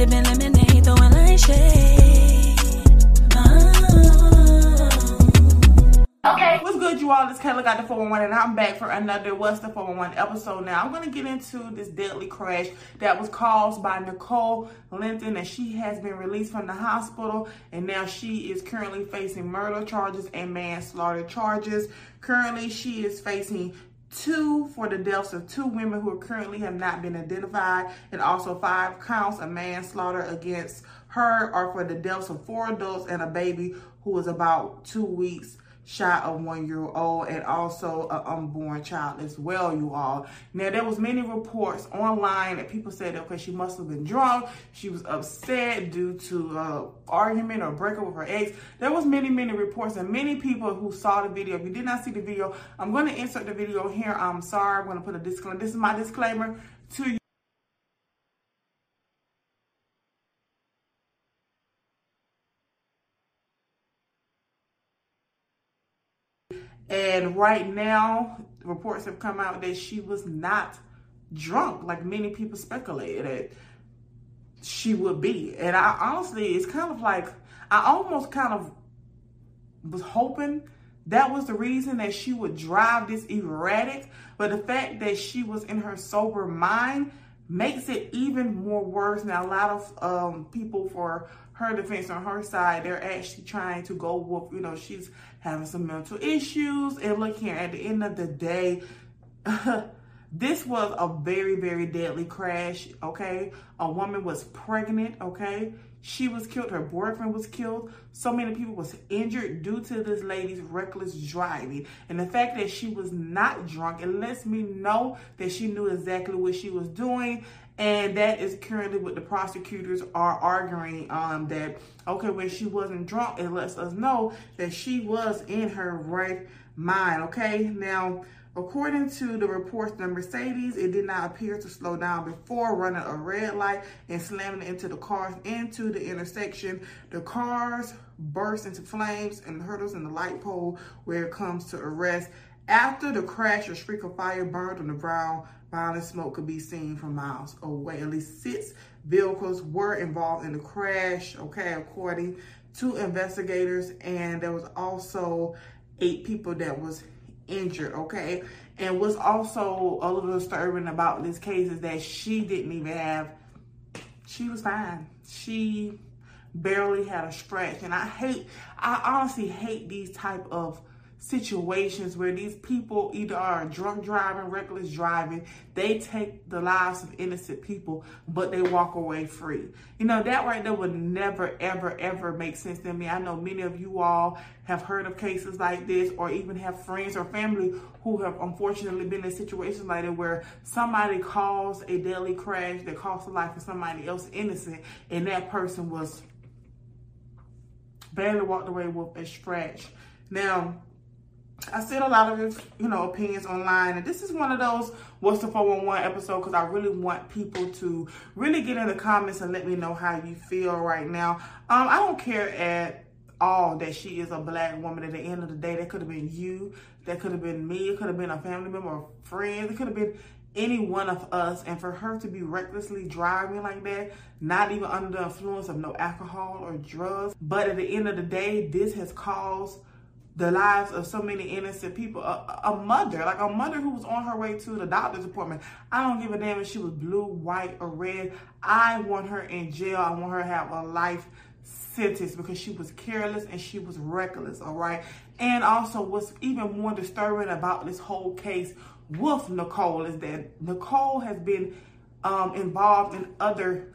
Sipping lemonade, throwing light shade. Uh-huh. Okay. What's good, you all? It's Kayla got the 411, and I'm back for another What's the 411 episode. Now, I'm going to get into this deadly crash that was caused by Nicole Linton, and she has been released from the hospital, and now she is currently facing murder charges and manslaughter charges. Currently, she is facing two for the deaths of two women who currently have not been identified, and also five counts of manslaughter against her, or for the deaths of four adults and a baby who was about two weeks shy of one year old and also an unborn child as well, you all. Now, there was many reports online that people said, okay, she must have been drunk. She was upset due to uh, argument or breakup with her ex. There was many, many reports and many people who saw the video. If you did not see the video, I'm going to insert the video here. I'm sorry. I'm going to put a disclaimer. This is my disclaimer to you. And right now, reports have come out that she was not drunk, like many people speculated that she would be. And I honestly, it's kind of like, I almost kind of was hoping that was the reason that she would drive this erratic. But the fact that she was in her sober mind makes it even more worse. Now, a lot of um, people for her defense on her side, they're actually trying to go with, you know, she's having some mental issues. And look here, at the end of the day, this was a very, very deadly crash, okay? A woman was pregnant, okay? She was killed, her boyfriend was killed. So many people was injured due to this lady's reckless driving. And the fact that she was not drunk, it lets me know that she knew exactly what she was doing. And that is currently what the prosecutors are arguing um, that, okay, when she wasn't drunk, it lets us know that she was in her right mind, okay? Now, According to the reports, the Mercedes, it did not appear to slow down before running a red light and slamming into the cars into the intersection. The cars burst into flames and hurdles in the light pole where it comes to arrest. After the crash, a streak of fire burned on the ground. Violent smoke could be seen from miles away. At least six vehicles were involved in the crash, okay, according to investigators. And there was also eight people that was injured, okay? And what's also a little disturbing about this case is that she didn't even have, she was fine. She barely had a scratch. And I hate, I honestly hate these type of situations where these people either are drunk driving, reckless driving, they take the lives of innocent people, but they walk away free. You know, that right there would never, ever, ever make sense to me. I know many of you all have heard of cases like this or even have friends or family who have unfortunately been in situations like that where somebody caused a deadly crash that cost the life of somebody else innocent and that person was barely walked away with a scratch. Now, I said a lot of you know, opinions online, and this is one of those What's the 411 episode because I really want people to really get in the comments and let me know how you feel right now. Um, I don't care at all that she is a black woman. At the end of the day, that could have been you, that could have been me, it could have been a family member or friend, it could have been any one of us. And for her to be recklessly driving like that, not even under the influence of no alcohol or drugs, but at the end of the day, this has caused the lives of so many innocent people. A, a, mother, like a mother who was on her way to the doctor's appointment. I don't give a damn if she was blue, white, or red. I want her in jail. I want her to have a life sentence because she was careless and she was reckless, all right? And also, what's even more disturbing about this whole case with Nicole is that Nicole has been um, involved in other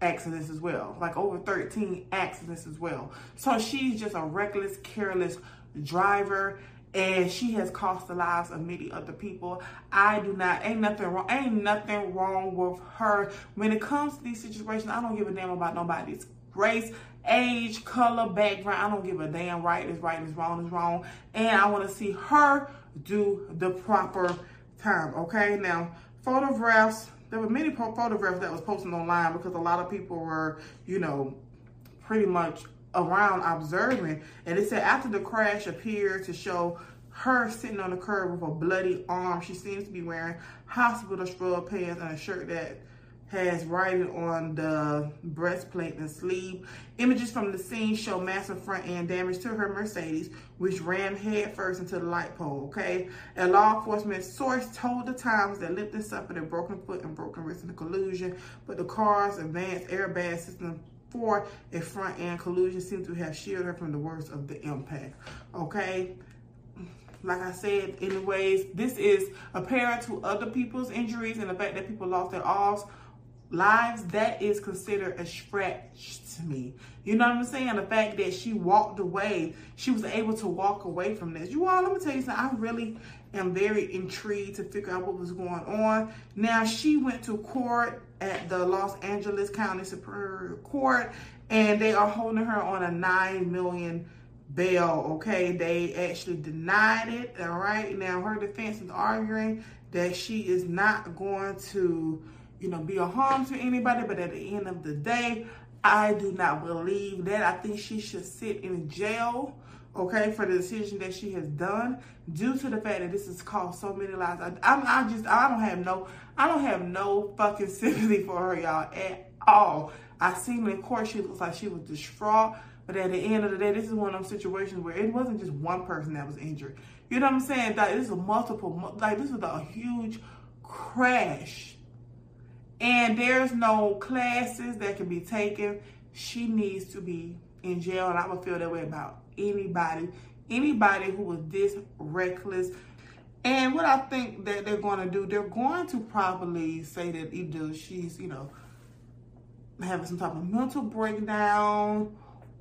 accidents as well, like over 13 accidents as well. So she's just a reckless, careless driver and she has cost the lives of many other people. I do not, ain't nothing wrong, ain't nothing wrong with her. When it comes to these situations, I don't give a damn about nobody's race, age, color, background. I don't give a damn right is right is wrong is wrong. And I want to see her do the proper time, okay? Now, photographs, there were many photographs that was posted online because a lot of people were, you know, pretty much around observing. And it said after the crash appeared to show her sitting on the curb with a bloody arm. She seems to be wearing hospital scrub pants and a shirt that has writing on the breastplate and sleeve. Images from the scene show massive front end damage to her Mercedes, which ran headfirst into the light pole, okay? A law enforcement source told the Times that Linton suffered a broken foot and broken wrist in the collision, but the car's advanced airbag system for a front end collision seems to have shielded her from the worst of the impact, okay? like I said, anyways, this is apparent to other people's injuries and the fact that people lost their arms lives, that is considered a stretch to me. You know what I'm saying? The fact that she walked away, she was able to walk away from this. You all, let me tell you something. I really am very intrigued to figure out what was going on. Now, she went to court at the Los Angeles County Superior Court, and they are holding her on a 9 million bail, okay? They actually denied it, all right? Now, her defense is arguing that she is not going to you know, be a harm to anybody. But at the end of the day, I do not believe that. I think she should sit in jail, okay, for the decision that she has done due to the fact that this has caused so many lives. I, I, I just, I don't have no, I don't have no fucking sympathy for her, y'all, at all. I seen in court, she looks like she was distraught. But at the end of the day, this is one of those situations where it wasn't just one person that was injured. You know what I'm saying? That this is a multiple, like this is a huge crash and there's no classes that can be taken. She needs to be in jail, and I would feel that way about anybody, anybody who was this reckless. And what I think that they're going to do, they're going to probably say that either she's, you know, having some type of mental breakdown,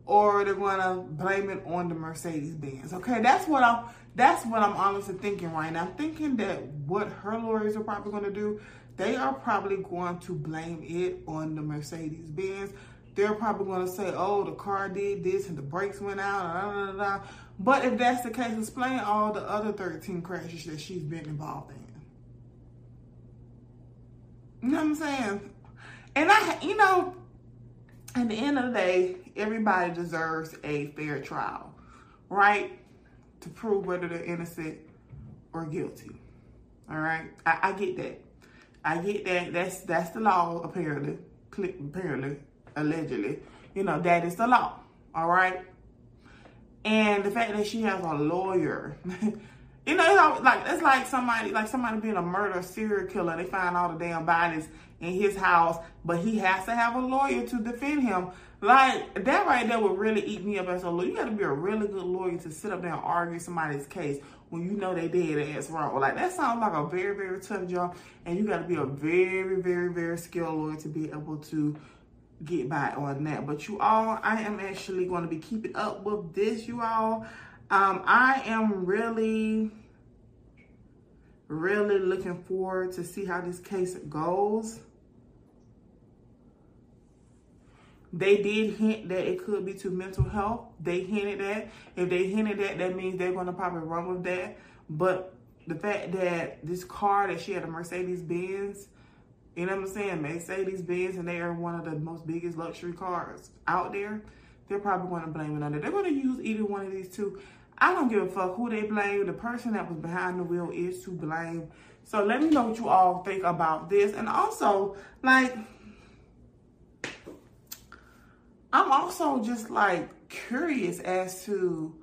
or they're going to blame it on the Mercedes Benz. Okay, that's what I'm. That's what I'm honestly thinking right now. I'm thinking that what her lawyers are probably going to do they are probably going to blame it on the Mercedes Benz. They're probably going to say, oh, the car did this and the brakes went out. Blah, blah, blah. But if that's the case, explain all the other 13 crashes that she's been involved in. You know what I'm saying? And I, you know, at the end of the day, everybody deserves a fair trial, right? To prove whether they're innocent or guilty. All right? I, I get that. I get that. That's that's the law, apparently. Apparently, allegedly. You know, that is the law. All right. And the fact that she has a lawyer, you know, it's like it's like somebody like somebody being a murder serial killer. They find all the damn bodies in his house, but he has to have a lawyer to defend him. Like that right there would really eat me up as a lawyer. You got to be a really good lawyer to sit up there and argue somebody's case when you know they did ass wrong. Like that sounds like a very, very tough job. And you got to be a very, very, very skilled lawyer to be able to get by on that. But you all, I am actually going to be keeping up with this, you all. Um, I am really, really looking forward to see how this case goes. They did hint that it could be to mental health. They hinted that. If they hinted that, that means they're going to probably run with that. But the fact that this car that she had a Mercedes Benz, you know what I'm saying? Mercedes Benz, and they are one of the most biggest luxury cars out there. They're probably going to blame it on it. They're going to use either one of these two. I don't give a fuck who they blame. The person that was behind the wheel is to blame. So let me know what you all think about this. And also, like, I'm also just like curious as to,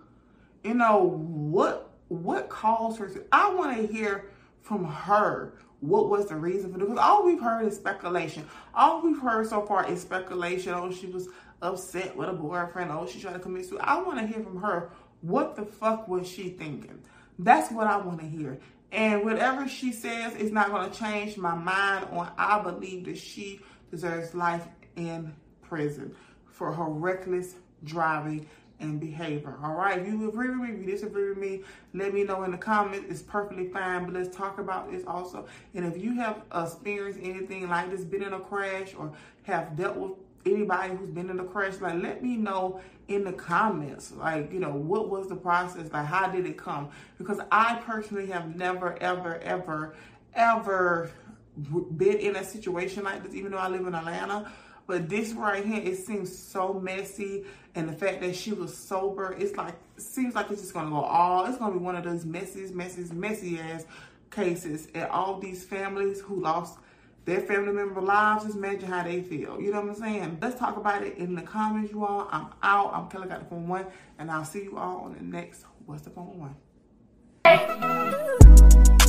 you know, what what caused her to. I want to hear from her what was the reason for this. Because all we've heard is speculation. All we've heard so far is speculation. Oh, she was upset with a boyfriend. Oh, she tried to commit suicide. I want to hear from her. What the fuck was she thinking? That's what I want to hear. And whatever she says is not going to change my mind on I believe that she deserves life in prison for her reckless driving and behavior. All right, if you agree with me, if you disagree with me, let me know in the comments. It's perfectly fine, but let's talk about this also. And if you have experienced anything like this, been in a crash or have dealt with anybody who's been in a crash, like let me know in the comments. Like, you know, what was the process? Like, how did it come? Because I personally have never, ever, ever, ever been in a situation like this, even though I live in Atlanta but this right here, it seems so messy. And the fact that she was sober, it's like, it seems like it's just to go all, it's to be one of those messy, messy, messy ass cases. And all these families who lost their family member lives, just imagine how they feel. You know what I'm saying? Let's talk about it in the comments, you all. I'm out. I'm Kelly Got the 411, and I'll see you all on the next What's the Phone One.